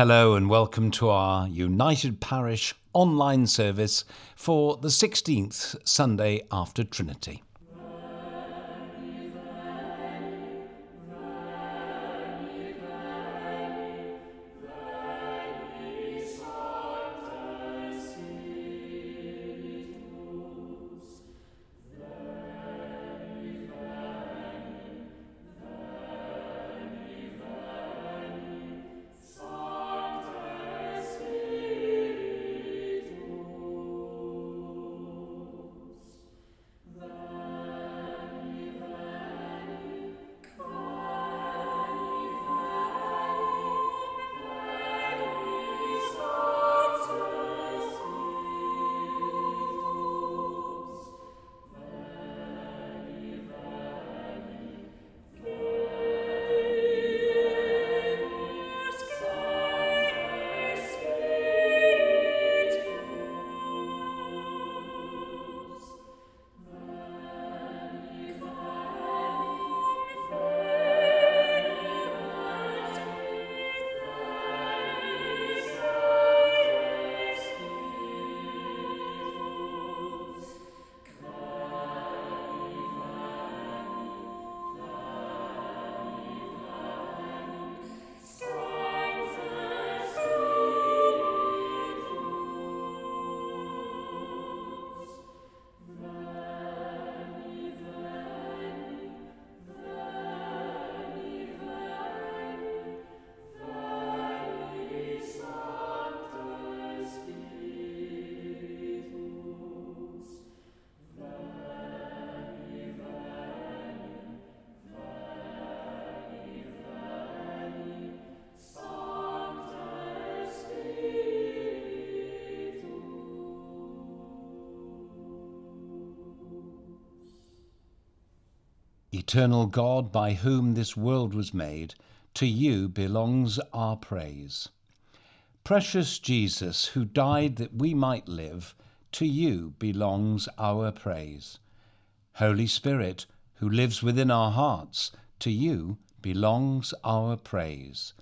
Hello and welcome to our United Parish online service for the 16th Sunday after Trinity. Eternal God, by whom this world was made, to you belongs our praise. Precious Jesus, who died that we might live, to you belongs our praise. Holy Spirit, who lives within our hearts, to you belongs our praise.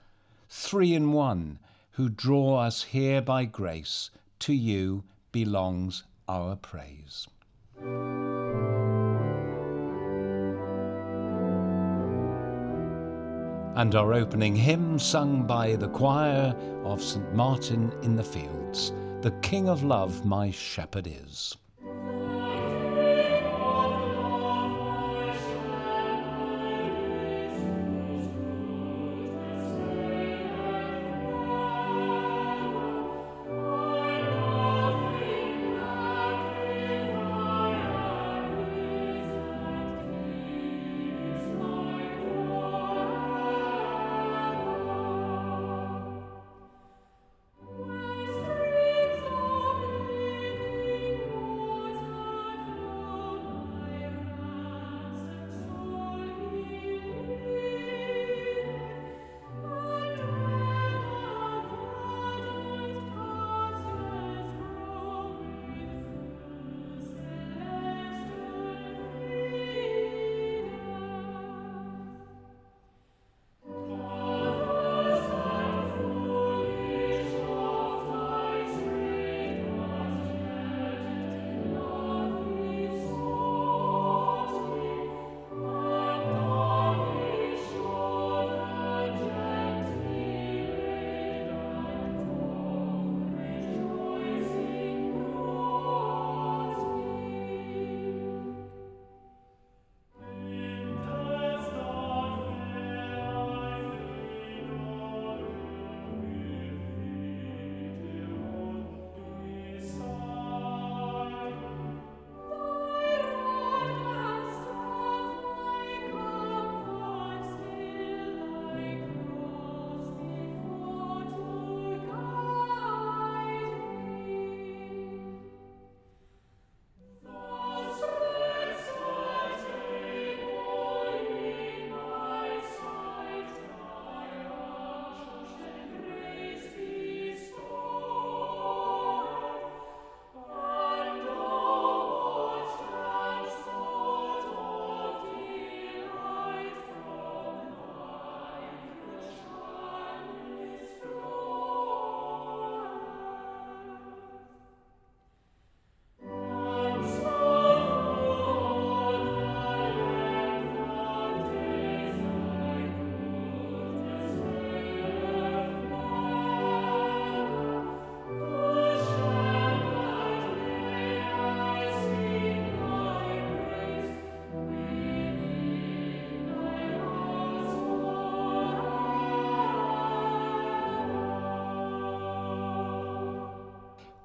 Three in one, who draw us here by grace, to you belongs our praise. And our opening hymn sung by the choir of St. Martin in the Fields, The King of Love my Shepherd is.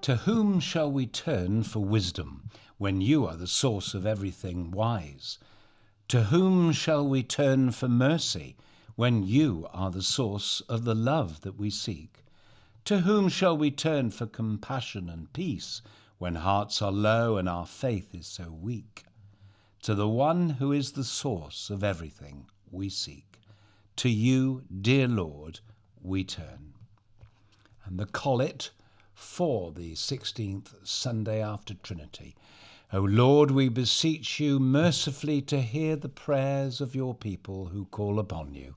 To whom shall we turn for wisdom when you are the source of everything wise? To whom shall we turn for mercy when you are the source of the love that we seek? To whom shall we turn for compassion and peace when hearts are low and our faith is so weak? To the one who is the source of everything we seek. To you, dear Lord, we turn. And the collect for the 16th Sunday after Trinity. O Lord, we beseech you mercifully to hear the prayers of your people who call upon you,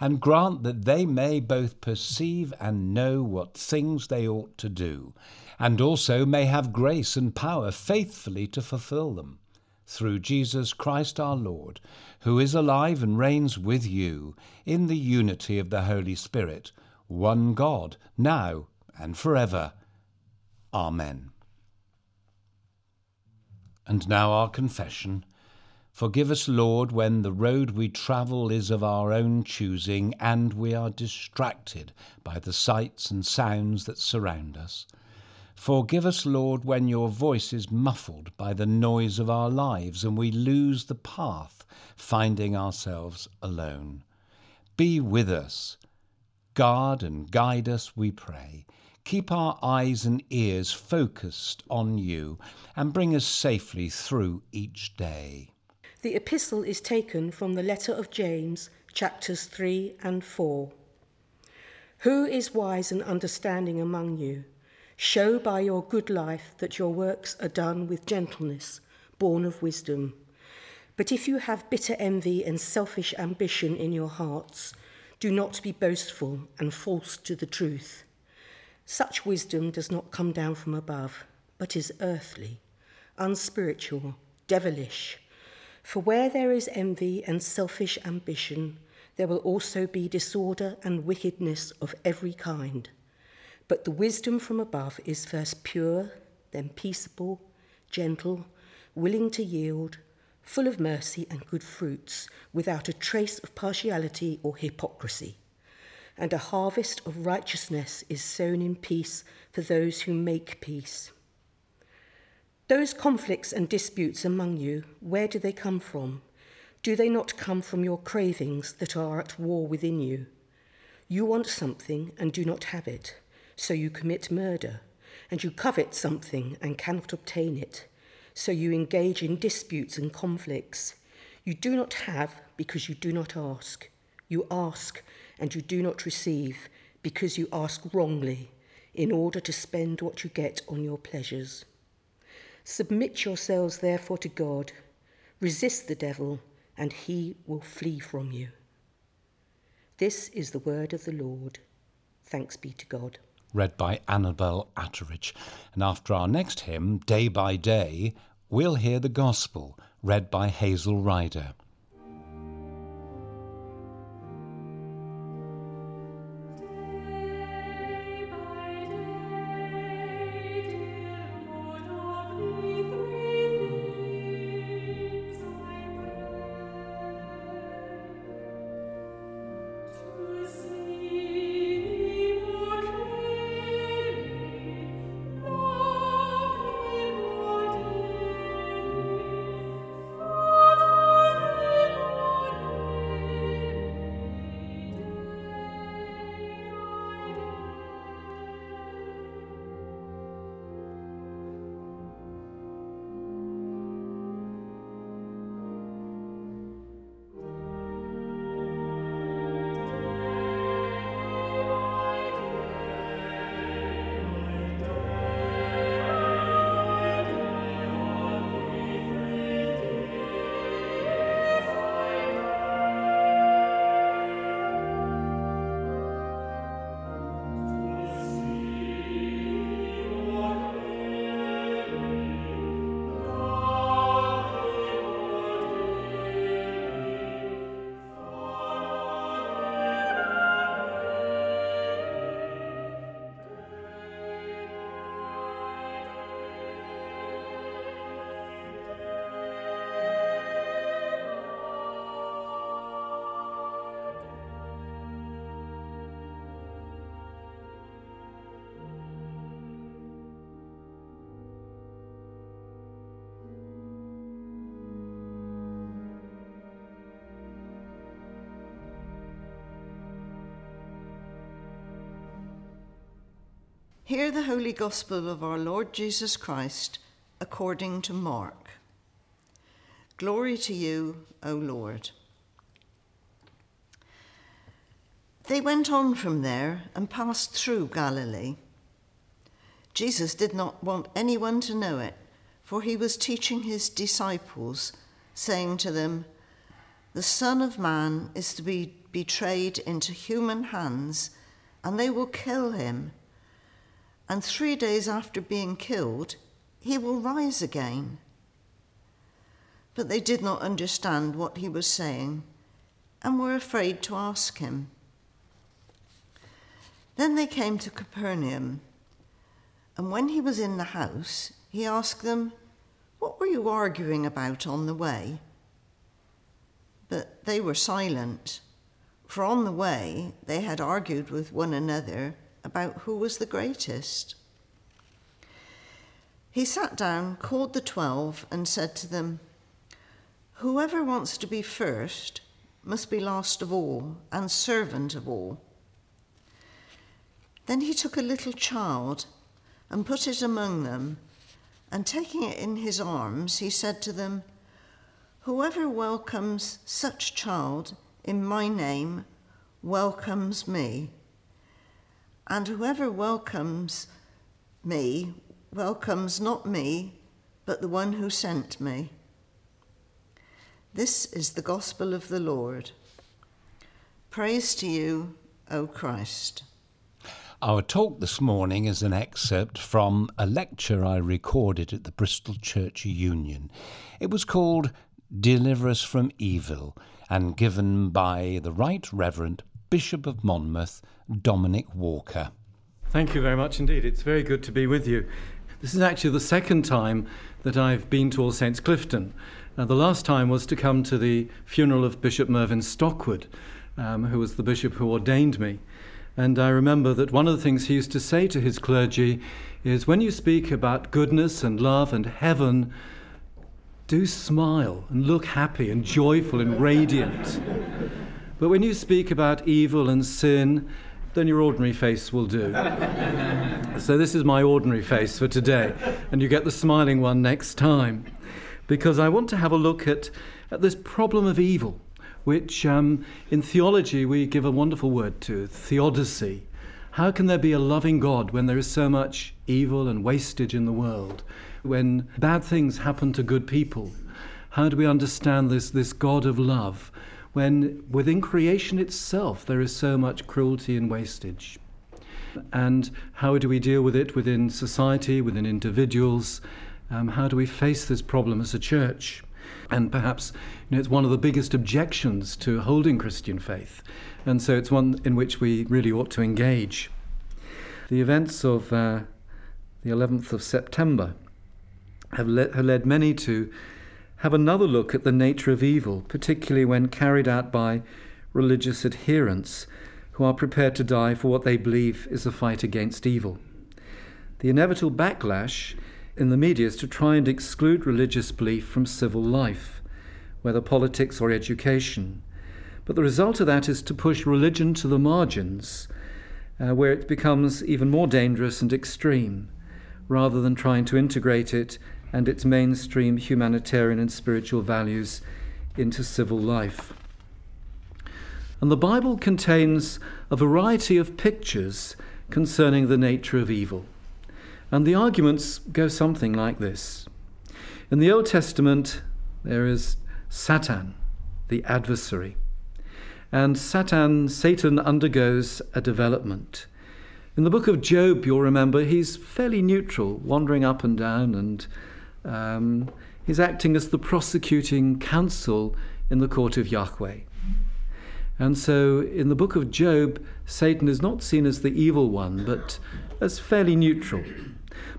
and grant that they may both perceive and know what things they ought to do, and also may have grace and power faithfully to fulfill them. Through Jesus Christ our Lord, who is alive and reigns with you in the unity of the Holy Spirit, one God, now and forever. Amen. And now our confession. Forgive us, Lord, when the road we travel is of our own choosing and we are distracted by the sights and sounds that surround us. Forgive us, Lord, when your voice is muffled by the noise of our lives and we lose the path, finding ourselves alone. Be with us. Guard and guide us, we pray Keep our eyes and ears focused on you and bring us safely through each day. The epistle is taken from the letter of James, chapters 3 and 4. Who is wise and understanding among you? Show by your good life that your works are done with gentleness, born of wisdom. But if you have bitter envy and selfish ambition in your hearts, do not be boastful and false to the truth. Such wisdom does not come down from above, but is earthly, unspiritual, devilish. For where there is envy and selfish ambition, there will also be disorder and wickedness of every kind. But the wisdom from above is first pure, then peaceable, gentle, willing to yield, full of mercy and good fruits, without a trace of partiality or hypocrisy and a harvest of righteousness is sown in peace for those who make peace. Those conflicts and disputes among you, where do they come from? Do they not come from your cravings that are at war within you? You want something and do not have it, so you commit murder, and you covet something and cannot obtain it, so you engage in disputes and conflicts. You do not have because you do not ask. You ask and you do not receive because you ask wrongly in order to spend what you get on your pleasures. Submit yourselves therefore to God, resist the devil, and he will flee from you. This is the word of the Lord. Thanks be to God. Read by Annabel Atteridge. And after our next hymn, Day by Day, we'll hear the Gospel, read by Hazel Ryder. Hear the holy gospel of our Lord Jesus Christ according to Mark. Glory to you, O Lord. They went on from there and passed through Galilee. Jesus did not want anyone to know it, for he was teaching his disciples, saying to them, The Son of Man is to be betrayed into human hands, and they will kill him and three days after being killed, he will rise again. But they did not understand what he was saying and were afraid to ask him. Then they came to Capernaum, and when he was in the house, he asked them, What were you arguing about on the way? But they were silent, for on the way they had argued with one another about who was the greatest. He sat down, called the twelve, and said to them, Whoever wants to be first must be last of all and servant of all. Then he took a little child and put it among them, and taking it in his arms, he said to them, Whoever welcomes such child in my name welcomes me. And whoever welcomes me welcomes not me, but the one who sent me. This is the gospel of the Lord. Praise to you, O Christ. Our talk this morning is an excerpt from a lecture I recorded at the Bristol Church Union. It was called Deliver Us from Evil and given by the Right Reverend Bishop of Monmouth, Dominic Walker. Thank you very much indeed. It's very good to be with you. This is actually the second time that I've been to All Saints Clifton. Now, the last time was to come to the funeral of Bishop Mervyn Stockwood, um, who was the bishop who ordained me. And I remember that one of the things he used to say to his clergy is when you speak about goodness and love and heaven, do smile and look happy and joyful and radiant. But when you speak about evil and sin, then your ordinary face will do. so, this is my ordinary face for today, and you get the smiling one next time. Because I want to have a look at, at this problem of evil, which um, in theology we give a wonderful word to theodicy. How can there be a loving God when there is so much evil and wastage in the world? When bad things happen to good people? How do we understand this, this God of love? When within creation itself there is so much cruelty and wastage. And how do we deal with it within society, within individuals? Um, how do we face this problem as a church? And perhaps you know, it's one of the biggest objections to holding Christian faith. And so it's one in which we really ought to engage. The events of uh, the 11th of September have, le- have led many to have another look at the nature of evil, particularly when carried out by religious adherents who are prepared to die for what they believe is a fight against evil. The inevitable backlash in the media is to try and exclude religious belief from civil life, whether politics or education. But the result of that is to push religion to the margins, uh, where it becomes even more dangerous and extreme, rather than trying to integrate it and its mainstream humanitarian and spiritual values into civil life. And the Bible contains a variety of pictures concerning the nature of evil. And the arguments go something like this In the Old Testament, there is Satan, the adversary. And Satan, Satan undergoes a development. In the book of Job, you'll remember, he's fairly neutral, wandering up and down and um, he's acting as the prosecuting counsel in the court of Yahweh. And so in the book of Job, Satan is not seen as the evil one, but as fairly neutral.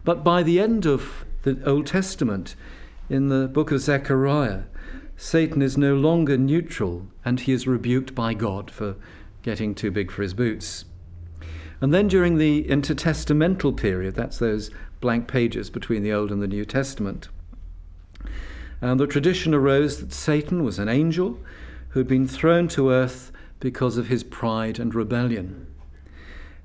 But by the end of the Old Testament, in the book of Zechariah, Satan is no longer neutral and he is rebuked by God for getting too big for his boots. And then during the intertestamental period, that's those blank pages between the Old and the New Testament. And the tradition arose that Satan was an angel who had been thrown to earth because of his pride and rebellion.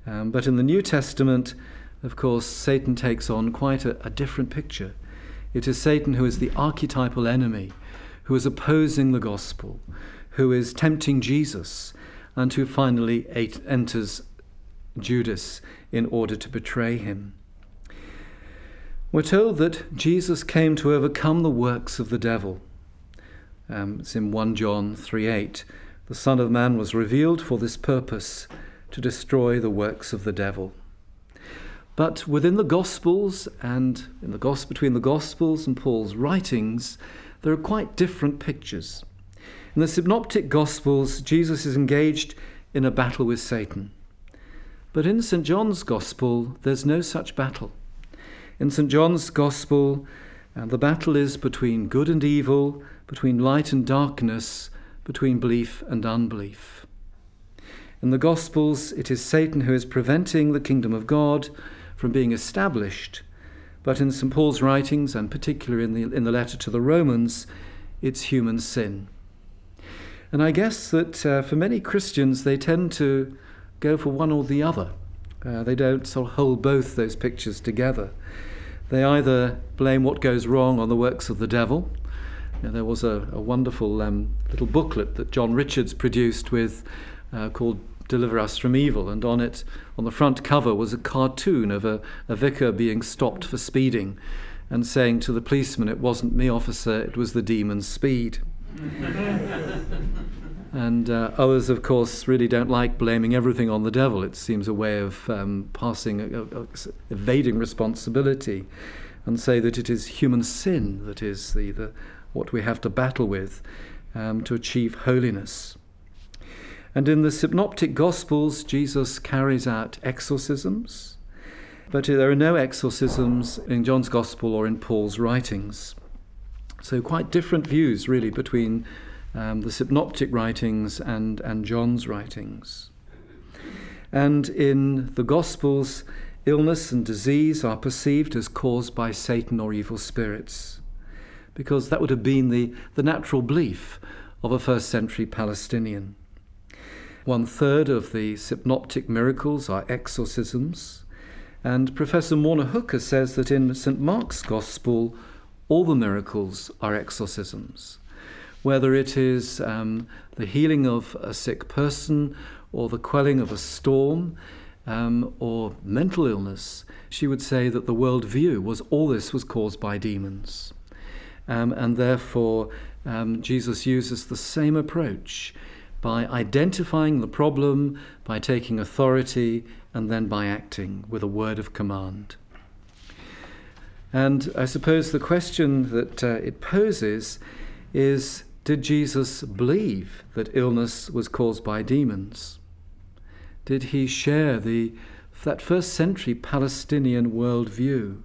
Um, but in the New Testament, of course, Satan takes on quite a, a different picture. It is Satan who is the archetypal enemy, who is opposing the gospel, who is tempting Jesus, and who finally enters Judas in order to betray him. We're told that Jesus came to overcome the works of the devil. Um, it's in 1 John 3 8. The Son of Man was revealed for this purpose, to destroy the works of the devil. But within the Gospels and in the gospel, between the Gospels and Paul's writings, there are quite different pictures. In the Synoptic Gospels, Jesus is engaged in a battle with Satan. But in St. John's Gospel, there's no such battle. In St. John's Gospel, uh, the battle is between good and evil, between light and darkness, between belief and unbelief. In the Gospels, it is Satan who is preventing the kingdom of God from being established. But in St. Paul's writings, and particularly in the, in the letter to the Romans, it's human sin. And I guess that uh, for many Christians, they tend to go for one or the other. Uh, they don't sort of hold both those pictures together. They either blame what goes wrong on the works of the devil. You know, there was a, a wonderful um, little booklet that John Richards produced with uh, called Deliver Us from Evil, and on it, on the front cover, was a cartoon of a, a vicar being stopped for speeding and saying to the policeman, It wasn't me, officer, it was the demon's speed. And uh, others, of course, really don't like blaming everything on the devil. It seems a way of um, passing, a, a, evading responsibility, and say that it is human sin that is the, the what we have to battle with um, to achieve holiness. And in the Synoptic Gospels, Jesus carries out exorcisms, but there are no exorcisms in John's Gospel or in Paul's writings. So, quite different views, really, between um, the synoptic writings and, and John's writings. And in the Gospels, illness and disease are perceived as caused by Satan or evil spirits, because that would have been the, the natural belief of a first century Palestinian. One third of the synoptic miracles are exorcisms, and Professor Morna Hooker says that in St. Mark's Gospel, all the miracles are exorcisms whether it is um, the healing of a sick person or the quelling of a storm um, or mental illness, she would say that the world view was all this was caused by demons. Um, and therefore, um, Jesus uses the same approach by identifying the problem, by taking authority, and then by acting with a word of command. And I suppose the question that uh, it poses is did Jesus believe that illness was caused by demons? Did he share the, that first century Palestinian worldview?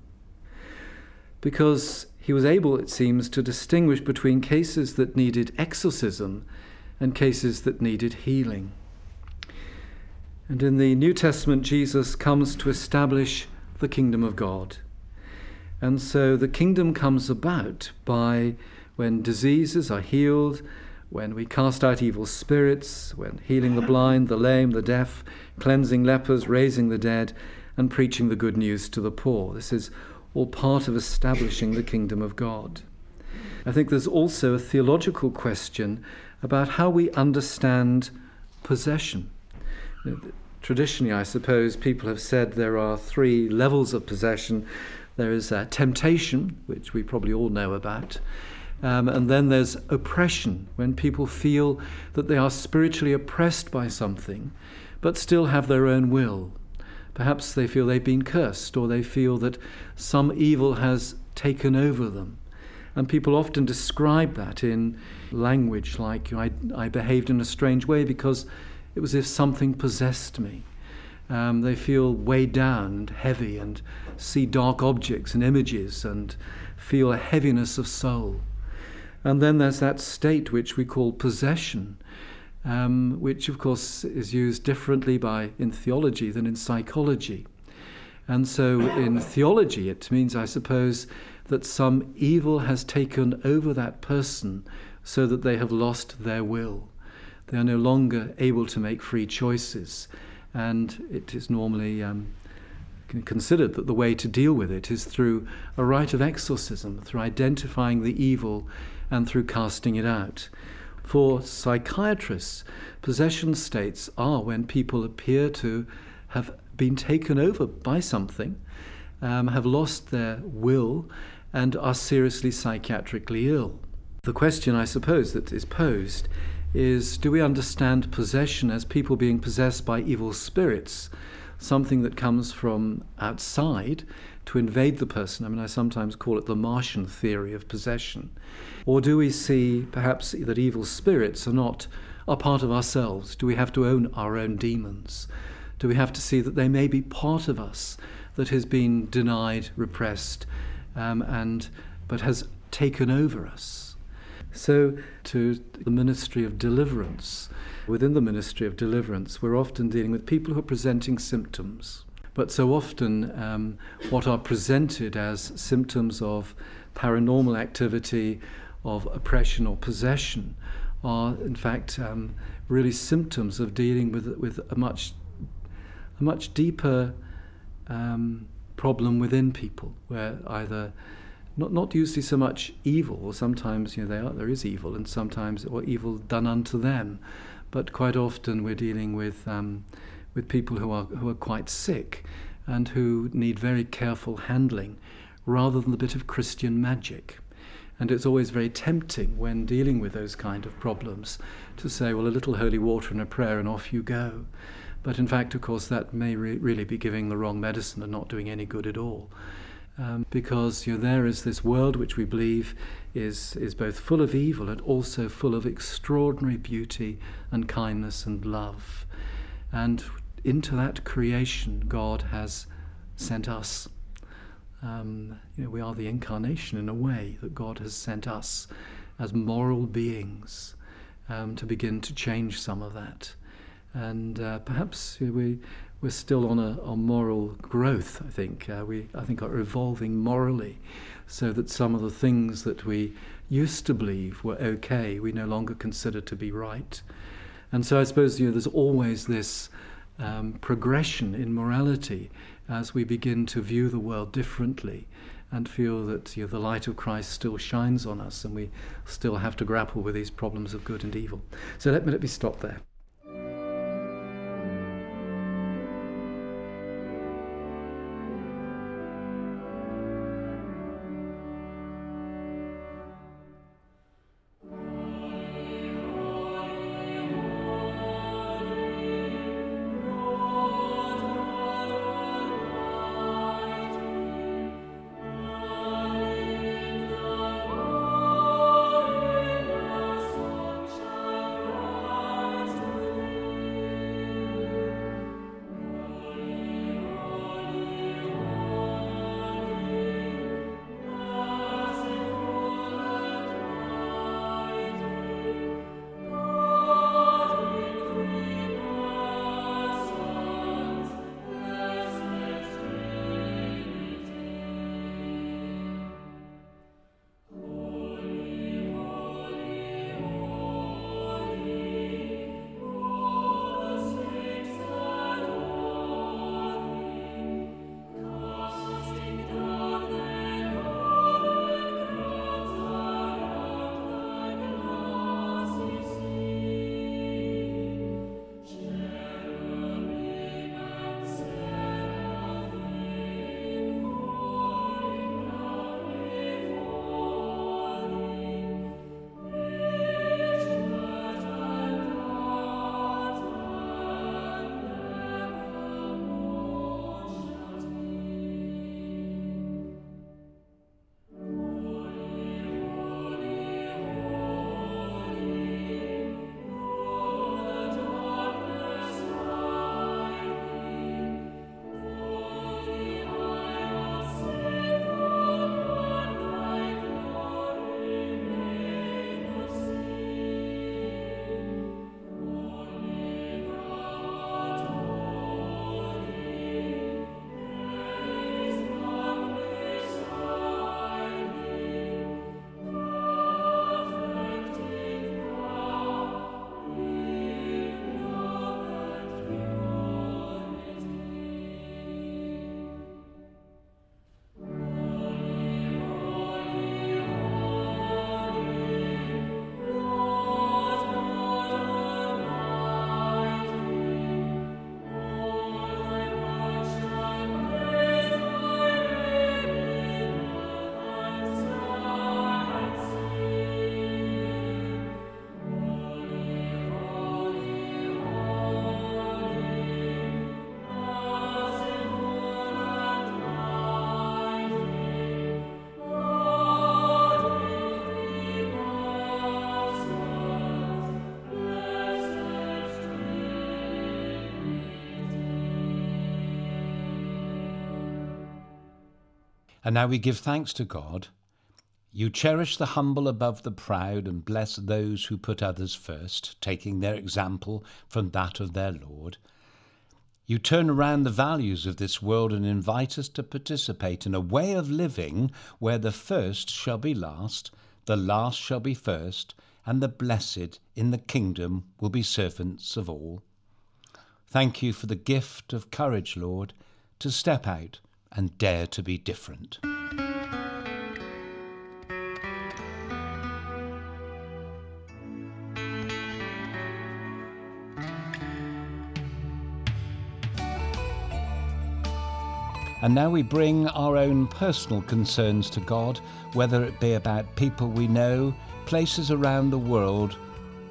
Because he was able, it seems, to distinguish between cases that needed exorcism and cases that needed healing. And in the New Testament, Jesus comes to establish the kingdom of God. And so the kingdom comes about by when diseases are healed, when we cast out evil spirits, when healing the blind, the lame, the deaf, cleansing lepers, raising the dead, and preaching the good news to the poor. This is all part of establishing the kingdom of God. I think there's also a theological question about how we understand possession. Traditionally, I suppose people have said there are three levels of possession. There is uh, temptation, which we probably all know about. Um, and then there's oppression, when people feel that they are spiritually oppressed by something, but still have their own will. Perhaps they feel they've been cursed, or they feel that some evil has taken over them. And people often describe that in language like, I, I behaved in a strange way because it was as if something possessed me. Um, they feel weighed down and heavy and see dark objects and images and feel a heaviness of soul. And then there's that state which we call possession, um, which of course is used differently by in theology than in psychology. And so in theology, it means, I suppose, that some evil has taken over that person so that they have lost their will. They are no longer able to make free choices. And it is normally um, considered that the way to deal with it is through a rite of exorcism, through identifying the evil and through casting it out. For psychiatrists, possession states are when people appear to have been taken over by something, um, have lost their will, and are seriously psychiatrically ill. The question, I suppose, that is posed is do we understand possession as people being possessed by evil spirits, something that comes from outside to invade the person? I mean, I sometimes call it the Martian theory of possession. Or do we see perhaps that evil spirits are not a part of ourselves? Do we have to own our own demons? Do we have to see that they may be part of us that has been denied, repressed, um, and but has taken over us? So, to the ministry of deliverance, within the ministry of deliverance, we're often dealing with people who are presenting symptoms. But so often, um, what are presented as symptoms of paranormal activity, of oppression or possession, are in fact um, really symptoms of dealing with, with a much, a much deeper um, problem within people, where either not, not usually so much evil, sometimes you know, are, there is evil, and sometimes or evil done unto them, but quite often we're dealing with, um, with people who are, who are quite sick and who need very careful handling rather than a bit of Christian magic. And it's always very tempting when dealing with those kind of problems to say, well, a little holy water and a prayer and off you go. But in fact, of course, that may re- really be giving the wrong medicine and not doing any good at all. Um, because you know, there is this world which we believe is, is both full of evil and also full of extraordinary beauty and kindness and love. And into that creation, God has sent us. Um, you know, we are the incarnation in a way that God has sent us as moral beings um, to begin to change some of that. And uh, perhaps you know, we, we're still on a, moral growth, I think. Uh, we, I think, are evolving morally so that some of the things that we used to believe were okay, we no longer consider to be right. And so I suppose you know, there's always this um, progression in morality as we begin to view the world differently and feel that you know, the light of Christ still shines on us and we still have to grapple with these problems of good and evil. So let me, let me stop there. And now we give thanks to God. You cherish the humble above the proud and bless those who put others first, taking their example from that of their Lord. You turn around the values of this world and invite us to participate in a way of living where the first shall be last, the last shall be first, and the blessed in the kingdom will be servants of all. Thank you for the gift of courage, Lord, to step out and dare to be different. And now we bring our own personal concerns to God, whether it be about people we know, places around the world,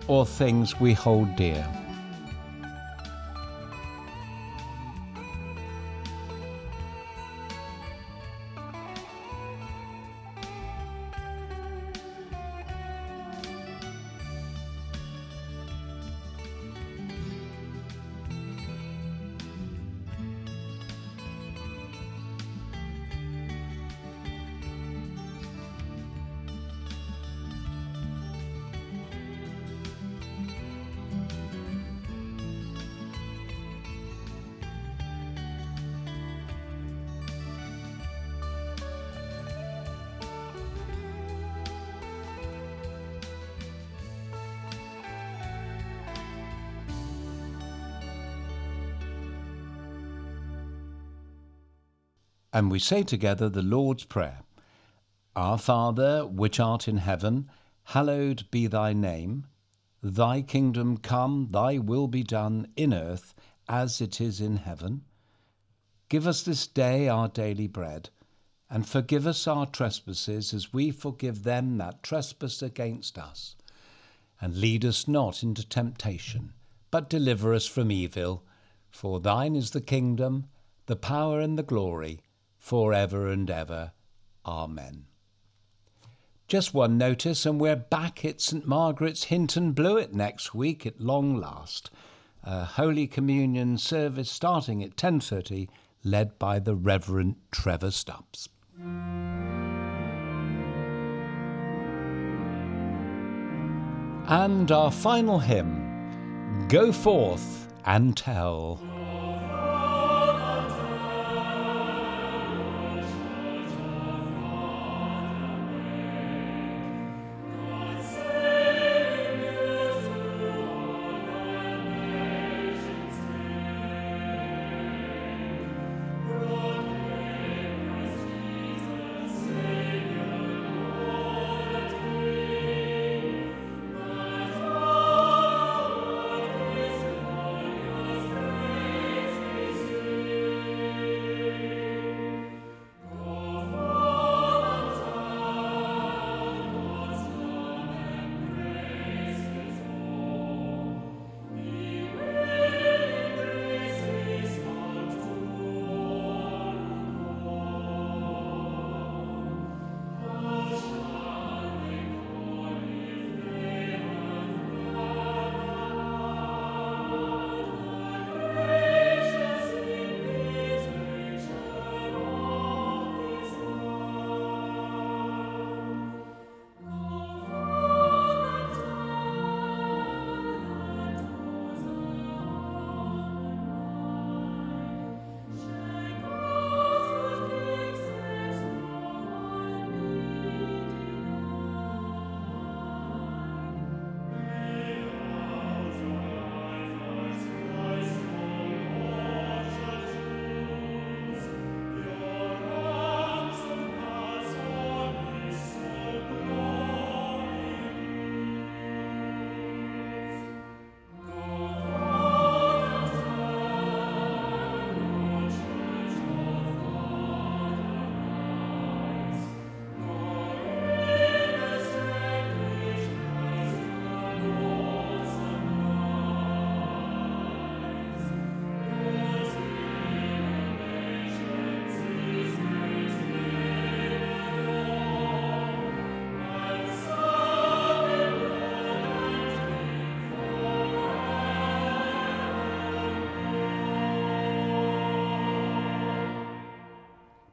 or things we hold dear. And we say together the Lord's Prayer Our Father, which art in heaven, hallowed be thy name. Thy kingdom come, thy will be done in earth as it is in heaven. Give us this day our daily bread, and forgive us our trespasses as we forgive them that trespass against us. And lead us not into temptation, but deliver us from evil. For thine is the kingdom, the power, and the glory forever and ever. Amen. Just one notice, and we're back at St Margaret's Hinton Blewett next week at long last. A Holy Communion service starting at 10.30, led by the Reverend Trevor Stubbs. And our final hymn, Go Forth and Tell.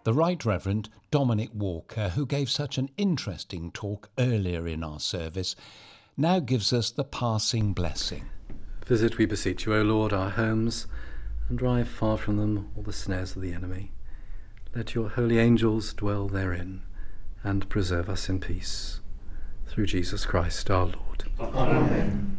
The Right Reverend Dominic Walker, who gave such an interesting talk earlier in our service, now gives us the passing blessing. Visit, we beseech you, O Lord, our homes, and drive far from them all the snares of the enemy. Let your holy angels dwell therein, and preserve us in peace. Through Jesus Christ our Lord. Amen.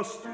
trusting